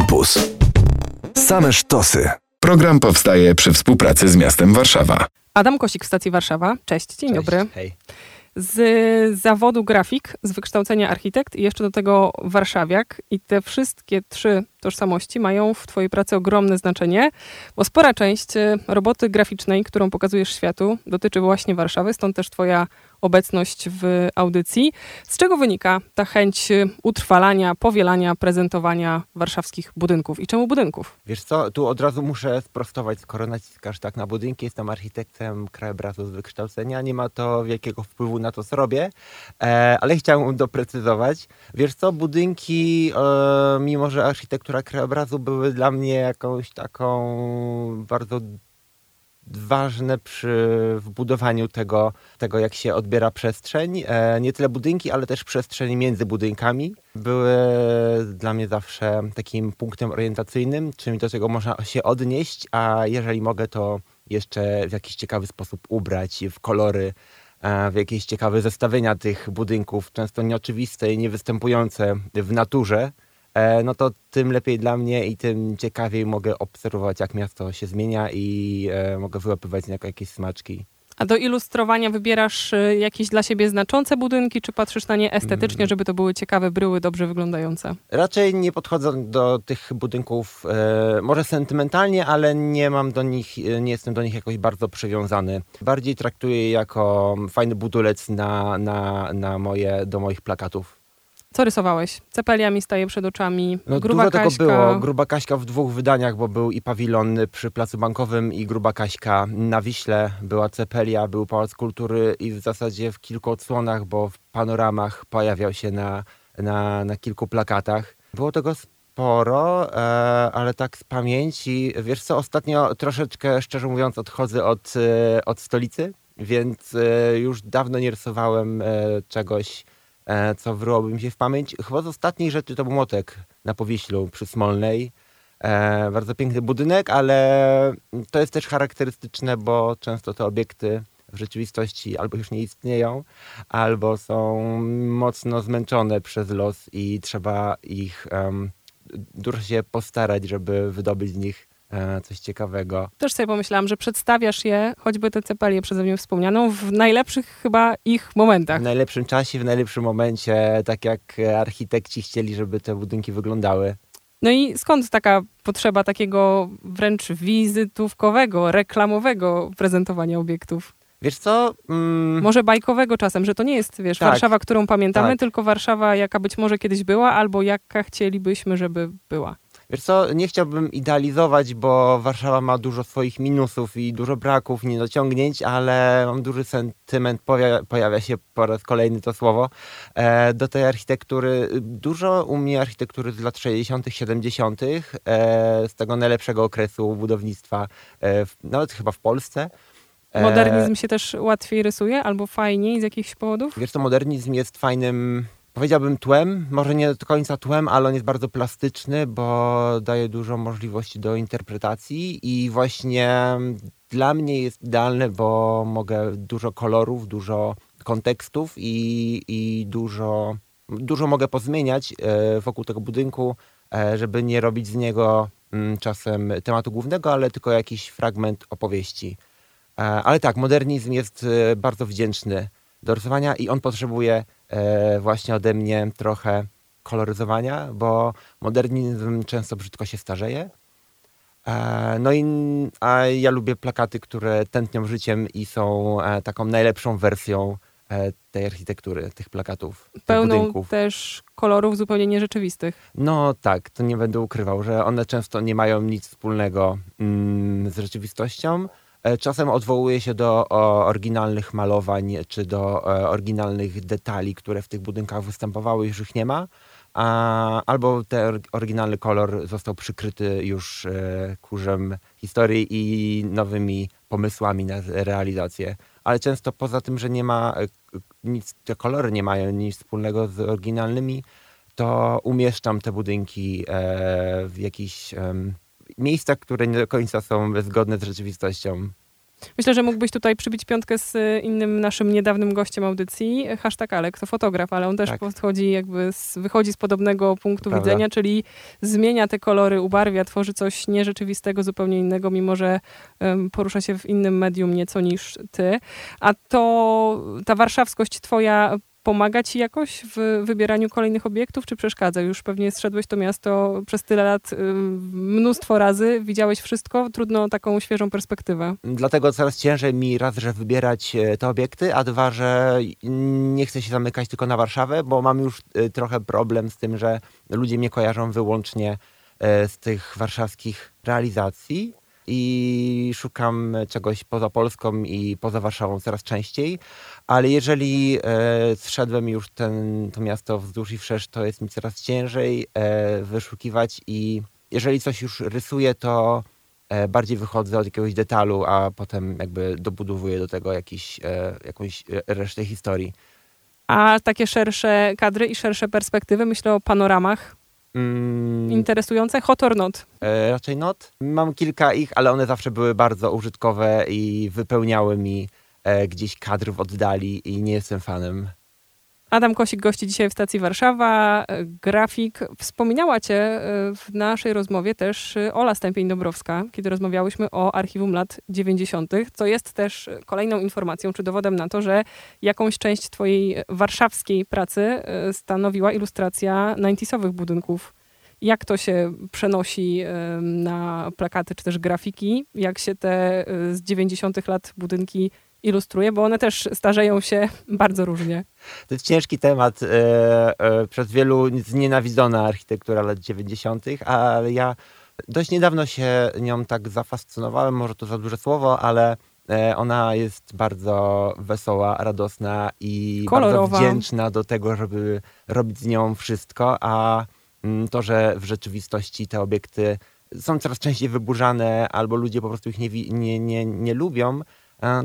Campus. Same sztosy. Program powstaje przy współpracy z miastem Warszawa. Adam Kosik w stacji Warszawa. Cześć, dzień Cześć, dobry. Hej. Z zawodu grafik, z wykształcenia architekt i jeszcze do tego warszawiak. I te wszystkie trzy tożsamości mają w Twojej pracy ogromne znaczenie, bo spora część e, roboty graficznej, którą pokazujesz światu, dotyczy właśnie Warszawy, stąd też Twoja obecność w audycji. Z czego wynika ta chęć utrwalania, powielania, prezentowania warszawskich budynków i czemu budynków? Wiesz co, tu od razu muszę sprostować, skoro naciskasz tak na budynki, jestem architektem krajobrazu z wykształcenia, nie ma to wielkiego wpływu na to, co robię, e, ale chciałem doprecyzować. Wiesz co, budynki, e, mimo że architektura krajobrazu były dla mnie jakąś taką bardzo ważne przy wbudowaniu tego, tego jak się odbiera przestrzeń. E, nie tyle budynki, ale też przestrzeń między budynkami były dla mnie zawsze takim punktem orientacyjnym, czymś do czego można się odnieść, a jeżeli mogę, to jeszcze w jakiś ciekawy sposób ubrać w kolory, e, w jakieś ciekawe zestawienia tych budynków, często nieoczywiste i niewystępujące w naturze, no to tym lepiej dla mnie i tym ciekawiej mogę obserwować, jak miasto się zmienia i e, mogę wyłapywać z niego jakieś smaczki. A do ilustrowania wybierasz e, jakieś dla siebie znaczące budynki, czy patrzysz na nie estetycznie, żeby to były ciekawe bryły, dobrze wyglądające? Raczej nie podchodzę do tych budynków e, może sentymentalnie, ale nie mam do nich, e, nie jestem do nich jakoś bardzo przywiązany. Bardziej traktuję je jako fajny budulec na, na, na moje, do moich plakatów. Co rysowałeś? Cepelia mi staje przed oczami, No, gruba dużo Kaśka. tego było. Gruba Kaśka w dwóch wydaniach, bo był i pawilon przy Placu Bankowym i Gruba Kaśka na Wiśle. Była Cepelia, był Pałac Kultury i w zasadzie w kilku odsłonach, bo w panoramach pojawiał się na, na, na kilku plakatach. Było tego sporo, e, ale tak z pamięci. Wiesz co, ostatnio troszeczkę, szczerze mówiąc, odchodzę od, e, od stolicy, więc e, już dawno nie rysowałem czegoś, co wryłoby mi się w pamięć. Chyba z ostatniej rzeczy to był Motek na Powiślu przy Smolnej. E, bardzo piękny budynek, ale to jest też charakterystyczne, bo często te obiekty w rzeczywistości albo już nie istnieją, albo są mocno zmęczone przez los i trzeba ich em, dużo się postarać, żeby wydobyć z nich e, coś ciekawego. Też sobie pomyślałam, że przedstawiasz je, choćby tę cepelię przeze mnie wspomnianą, w najlepszych chyba ich momentach. W najlepszym czasie, w najlepszym momencie, tak jak architekci chcieli, żeby te budynki wyglądały. No i skąd taka potrzeba takiego wręcz wizytówkowego, reklamowego prezentowania obiektów? Wiesz co? Mm, Może bajkowego czasem, że to nie jest, wiesz, Tak. Warszawa, którą pamiętamy, Tak. tylko Warszawa, jaka być może kiedyś była, albo jaka chcielibyśmy, żeby była. Wiesz co, nie chciałbym idealizować, bo Warszawa ma dużo swoich minusów i dużo braków, niedociągnięć, ale mam duży sentyment, pojawia, się po raz kolejny to słowo, e, do tej architektury. Dużo u mnie architektury z lat 60., 70., e, z tego najlepszego okresu budownictwa, e, nawet chyba w Polsce. Modernizm się też łatwiej rysuje, albo fajniej z jakichś powodów? Wiesz co, modernizm jest fajnym, powiedziałbym tłem, może nie do końca tłem, ale on jest bardzo plastyczny, bo daje dużo możliwości do interpretacji i właśnie dla mnie jest idealny, bo mogę dużo kolorów, dużo kontekstów i, i dużo, dużo mogę pozmieniać e, wokół tego budynku, e, żeby nie robić z niego mm, czasem tematu głównego, ale tylko jakiś fragment opowieści. E, Ale tak, modernizm jest bardzo wdzięczny do rysowania i on potrzebuje właśnie ode mnie trochę koloryzowania, bo modernizm często brzydko się starzeje. E, No i a ja lubię plakaty, które tętnią życiem i są e, taką najlepszą wersją e, tej architektury, tych plakatów, tych Pełną budynków. też kolorów zupełnie nierzeczywistych. No tak, to nie będę ukrywał, że one często nie mają nic wspólnego mm, z rzeczywistością. E, Czasem odwołuje się do oryginalnych malowań czy do e, oryginalnych detali, które w tych budynkach występowały, już ich nie ma. A, albo ten or- oryginalny kolor został przykryty już e, kurzem historii i nowymi pomysłami na realizację. Ale często poza tym, że nie ma nic, te kolory nie mają nic wspólnego z oryginalnymi, to umieszczam te budynki w jakichś em, miejscach, które nie do końca są zgodne z rzeczywistością. Myślę, że mógłbyś tutaj przybić piątkę z y, innym naszym niedawnym gościem audycji, hashtag Alek, to fotograf, ale on też Tak. podchodzi jakby z, wychodzi z podobnego punktu Prawda. widzenia, czyli zmienia te kolory, ubarwia, tworzy coś nierzeczywistego, zupełnie innego, mimo że em, porusza się w innym medium nieco niż ty. A to ta warszawskość twoja pomaga ci jakoś w wybieraniu kolejnych obiektów, czy przeszkadza? Już pewnie zszedłeś to miasto przez tyle lat ym, mnóstwo razy, widziałeś wszystko, trudno taką świeżą perspektywę. Dlatego coraz ciężej mi raz, że wybierać e, te obiekty, a dwa, że nie chcę się zamykać tylko na Warszawę, bo mam już e, trochę problem z tym, że ludzie mnie kojarzą wyłącznie e, z tych warszawskich realizacji i szukam czegoś poza Polską i poza Warszawą coraz częściej, ale jeżeli e, zszedłem już ten, to miasto wzdłuż i wszerz, to jest mi coraz ciężej e, wyszukiwać i jeżeli coś już rysuję, to e, bardziej wychodzę od jakiegoś detalu, a potem jakby dobudowuję do tego jakiś, e, jakąś e, resztę historii. A takie szersze kadry i szersze perspektywy, myślę o panoramach Mm, interesujące, hot or not. e, raczej not. Mam kilka ich, ale one zawsze były bardzo użytkowe i wypełniały mi e, gdzieś kadr w oddali i nie jestem fanem. Adam Kosik gości dzisiaj w stacji Warszawa, grafik. Wspominała cię e, w naszej rozmowie też e, Ola Stępień-Dobrowska, kiedy rozmawiałyśmy o archiwum lat 90., co jest też e, kolejną informacją, czy dowodem na to, że jakąś część twojej warszawskiej pracy stanowiła ilustracja 90sowych budynków. Jak to się przenosi na plakaty, czy też grafiki? Jak się te z 90 lat budynki ilustruje? Bo one też starzeją się bardzo różnie. To jest ciężki temat. E, e, przez wielu znienawidzona architektura lat 90., ale ja dość niedawno się nią tak zafascynowałem, może to za duże słowo, ale e, ona jest bardzo wesoła, radosna i Kolorowa. bardzo wdzięczna do tego, żeby robić z nią wszystko, a mm, to, że w rzeczywistości te obiekty są coraz częściej wyburzane albo ludzie po prostu ich nie, nie, nie, nie lubią,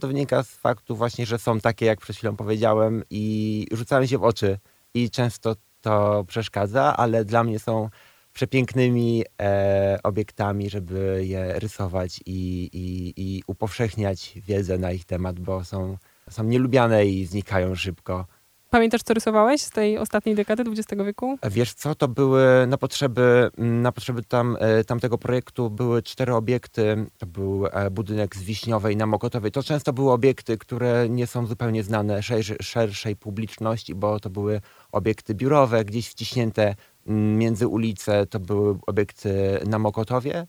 to wynika z faktu właśnie, że są takie, jak przed chwilą powiedziałem i rzucają się w oczy i często to przeszkadza, ale dla mnie są przepięknymi e, obiektami, żeby je rysować i, i, i upowszechniać wiedzę na ich temat, bo są, są nielubiane i znikają szybko. Pamiętasz, co rysowałeś z tej ostatniej dekady XX wieku? Wiesz co, to były na potrzeby, na potrzeby tam, e, tamtego projektu były cztery obiekty. To był e, budynek z Wiśniowej na Mokotowej. To często były obiekty, które nie są zupełnie znane szerszej, szerszej publiczności, bo to były obiekty biurowe, gdzieś wciśnięte między ulice. To były obiekty na Mokotowie.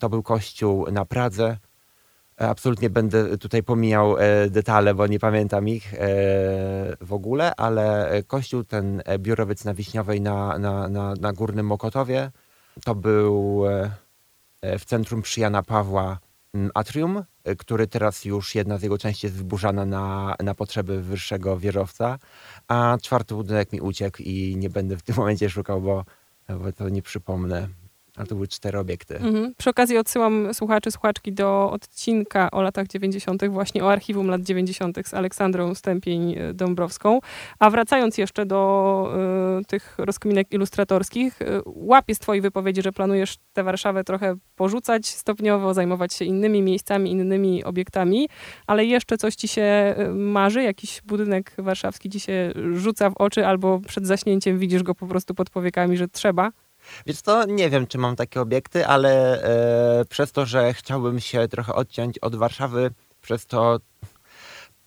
To był kościół na Pradze. E, Absolutnie będę tutaj pomijał e, detale, bo nie pamiętam ich e, w ogóle, ale kościół ten biurowiec na Wiśniowej na, na, na, na Górnym Mokotowie to był w centrum przy Jana Pawła atrium, który teraz już jedna z jego części jest wyburzana na, na potrzeby wyższego wieżowca, a czwarty budynek mi uciekł i nie będę w tym momencie szukał, bo, bo to nie przypomnę. Ale to były cztery obiekty. Mhm. Przy okazji odsyłam słuchaczy, słuchaczki do odcinka o latach 90., właśnie o archiwum lat 90. z Aleksandrą Stępień-Dąbrowską. A wracając jeszcze do y, tych rozkminek ilustratorskich, y, łapię z twojej wypowiedzi, że planujesz tę Warszawę trochę porzucać stopniowo, zajmować się innymi miejscami, innymi obiektami, ale jeszcze coś ci się y, marzy? Jakiś budynek warszawski ci się rzuca w oczy albo przed zaśnięciem widzisz go po prostu pod powiekami, że trzeba? Wiesz co, nie wiem, czy mam takie obiekty, ale e, przez to, że chciałbym się trochę odciąć od Warszawy, przez to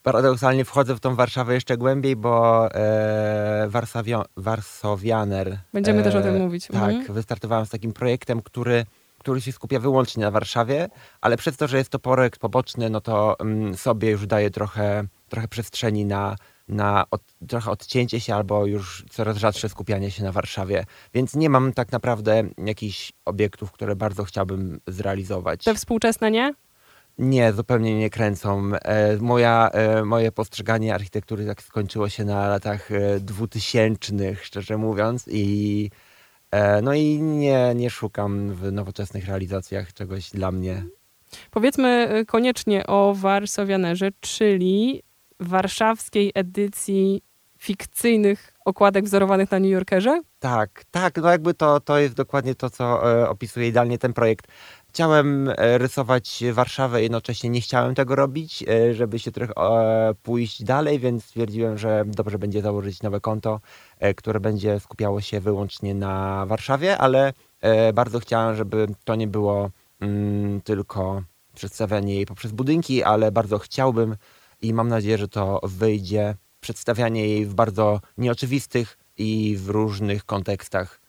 paradoksalnie wchodzę w tą Warszawę jeszcze głębiej, bo e, Warsawio, Warsowianer... Będziemy e, też o tym mówić. Tak, Mhm. wystartowałem z takim projektem, który, który się skupia wyłącznie na Warszawie, ale przez to, że jest to projekt poboczny, no to mm, sobie już daje trochę, trochę przestrzeni na, na od, trochę odcięcie się albo już coraz rzadsze skupianie się na Warszawie. Więc nie mam tak naprawdę jakichś obiektów, które bardzo chciałbym zrealizować. Te współczesne nie? Nie, zupełnie nie kręcą. E, moja, e, moje postrzeganie architektury tak skończyło się na latach e, dwutysięcznych, szczerze mówiąc. I, e, no i nie, nie szukam w nowoczesnych realizacjach czegoś dla mnie. Powiedzmy y, koniecznie o Warsowianerze, czyli warszawskiej edycji fikcyjnych okładek wzorowanych na New Yorkerze. Tak, tak, no jakby to, to jest dokładnie to, co e, opisuje idealnie ten projekt. chciałem e, rysować Warszawę, jednocześnie nie chciałem tego robić, e, żeby się trochę e, pójść dalej, więc stwierdziłem, że dobrze będzie założyć nowe konto, które będzie skupiało się wyłącznie na Warszawie, ale bardzo chciałem, żeby to nie było mm, tylko przedstawianie jej poprzez budynki, ale bardzo chciałbym i mam nadzieję, że to wyjdzie, przedstawianie jej w bardzo nieoczywistych i w różnych kontekstach.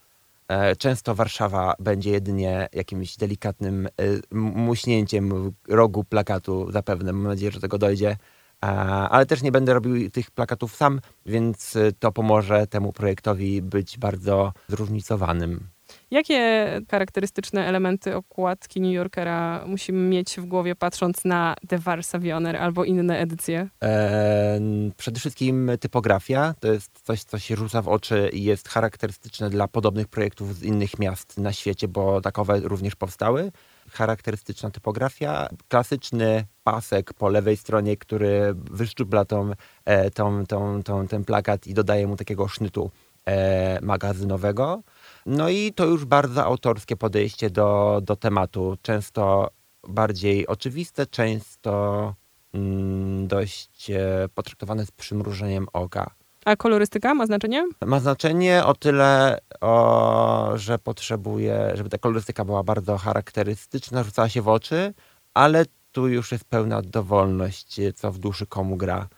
E, Często Warszawa będzie jedynie jakimś delikatnym e, muśnięciem rogu plakatu, zapewne. Mam nadzieję, że do tego dojdzie. E, Ale też nie będę robił tych plakatów sam, więc to pomoże temu projektowi być bardzo zróżnicowanym. Jakie charakterystyczne elementy okładki New Yorkera musimy mieć w głowie, patrząc na The Varsavioner albo inne edycje? E, Przede wszystkim typografia to jest coś, co się rzuca w oczy i jest charakterystyczne dla podobnych projektów z innych miast na świecie, bo takowe również powstały. Charakterystyczna typografia, klasyczny pasek po lewej stronie, który wyszczupla tą, e, tą, tą, tą, ten plakat i dodaje mu takiego sznytu e, magazynowego. No i to już bardzo autorskie podejście do, do tematu. Często bardziej oczywiste, często mm, dość e, potraktowane z przymrużeniem oka. A kolorystyka ma znaczenie? Ma znaczenie o tyle, o, że potrzebuje, żeby ta kolorystyka była bardzo charakterystyczna, rzucała się w oczy, ale tu już jest pełna dowolność, e, co w duszy komu gra.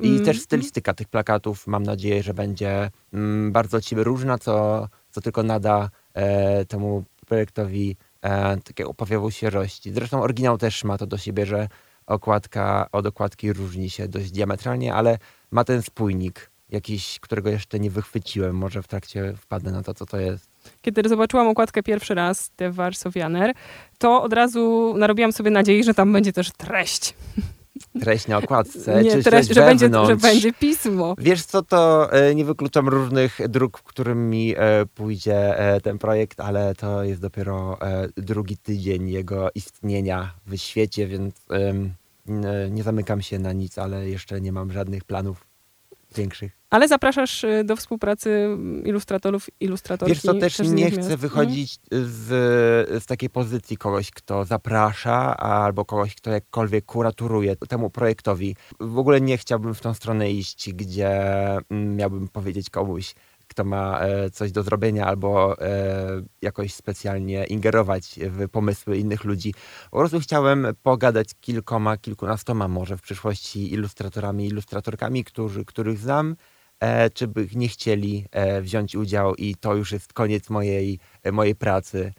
I Mm, też stylistyka tych plakatów mam nadzieję, że będzie mm, bardzo ci różna, co, co tylko nada e, temu projektowi e, takiego powiewu świeżości. Zresztą oryginał też ma to do siebie, że okładka od okładki różni się dość diametralnie, ale ma ten spójnik jakiś, którego jeszcze nie wychwyciłem. Może w trakcie wpadnę na to, co to jest. Kiedy zobaczyłam okładkę pierwszy raz, The Varsavioner, to od razu narobiłam sobie nadziei, że tam będzie też treść. Treść na okładce, Nie, czy treść, że, będzie, wewnątrz. że będzie pismo. Wiesz co, to e, nie wykluczam różnych dróg, którymi e, pójdzie e, ten projekt, ale to jest dopiero drugi tydzień jego istnienia w świecie, więc nie zamykam się na nic, ale jeszcze nie mam żadnych planów większych. Ale zapraszasz y, do współpracy ilustratorów, ilustratorki. Wiesz co, też z nie chcę miast. wychodzić z, z takiej pozycji kogoś, kto zaprasza, albo kogoś, kto jakkolwiek kuraturuje temu projektowi. W ogóle nie chciałbym w tą stronę iść, gdzie mm, miałbym powiedzieć komuś, kto ma e, coś do zrobienia, albo e, jakoś specjalnie ingerować w pomysły innych ludzi. Po prostu chciałem pogadać z kilkoma, kilkunastoma może w przyszłości ilustratorami, ilustratorkami, którzy, których znam, e, czy by nie chcieli wziąć udziału i to już jest koniec mojej, mojej pracy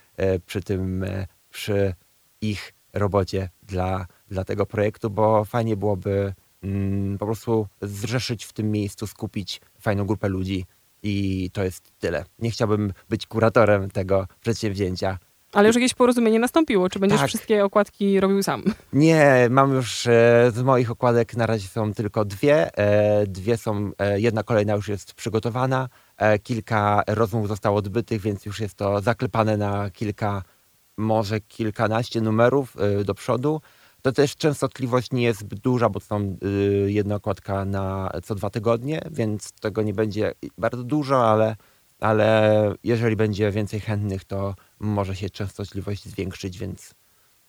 przy tym, przy ich robocie dla, dla tego projektu, bo fajnie byłoby mm, po prostu zrzeszyć w tym miejscu, skupić fajną grupę ludzi i to jest tyle. Nie chciałbym być kuratorem tego przedsięwzięcia. Ale już jakieś porozumienie nastąpiło. Czy będziesz Tak. wszystkie okładki robił sam? Nie, mam już e, z moich okładek na razie są tylko dwie. E, dwie są, e, jedna kolejna już jest przygotowana. Kilka rozmów zostało odbytych, więc już jest to zaklepane na kilka, może kilkanaście numerów do przodu. To też częstotliwość nie jest zbyt duża, bo to są y, jedna okładka na co dwa tygodnie, więc tego nie będzie bardzo dużo, ale, ale jeżeli będzie więcej chętnych, to może się częstotliwość zwiększyć, więc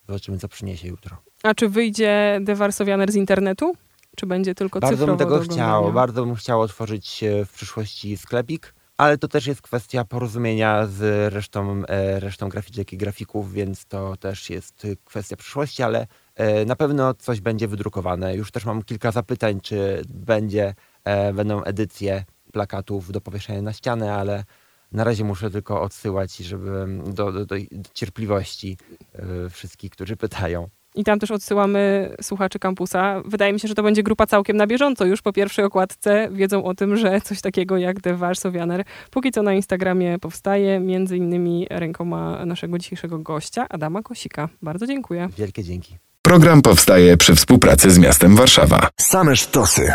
zobaczymy, co przyniesie jutro. A czy wyjdzie The Varsavioner z internetu? Czy będzie tylko Bardzo cyfrowo bym tego chciał, bardzo bym chciał otworzyć e, w przyszłości sklepik, ale to też jest kwestia porozumienia z resztą, e, resztą graficzek i grafików, więc to też jest e, kwestia przyszłości, ale na pewno coś będzie wydrukowane. Już też mam kilka zapytań, czy będzie, e, będą edycje plakatów do powieszenia na ścianę, ale na razie muszę tylko odsyłać, żeby do, do, do cierpliwości e, wszystkich, którzy pytają. I tam też odsyłamy słuchaczy kampusa. Wydaje mi się, że to będzie grupa całkiem na bieżąco. Już po pierwszej okładce wiedzą o tym, że coś takiego jak The Varsavioner póki co na Instagramie powstaje, między innymi rękoma naszego dzisiejszego gościa, Adama Kosika. Bardzo dziękuję. Wielkie dzięki. Program powstaje przy współpracy z miastem Warszawa. Same sztosy.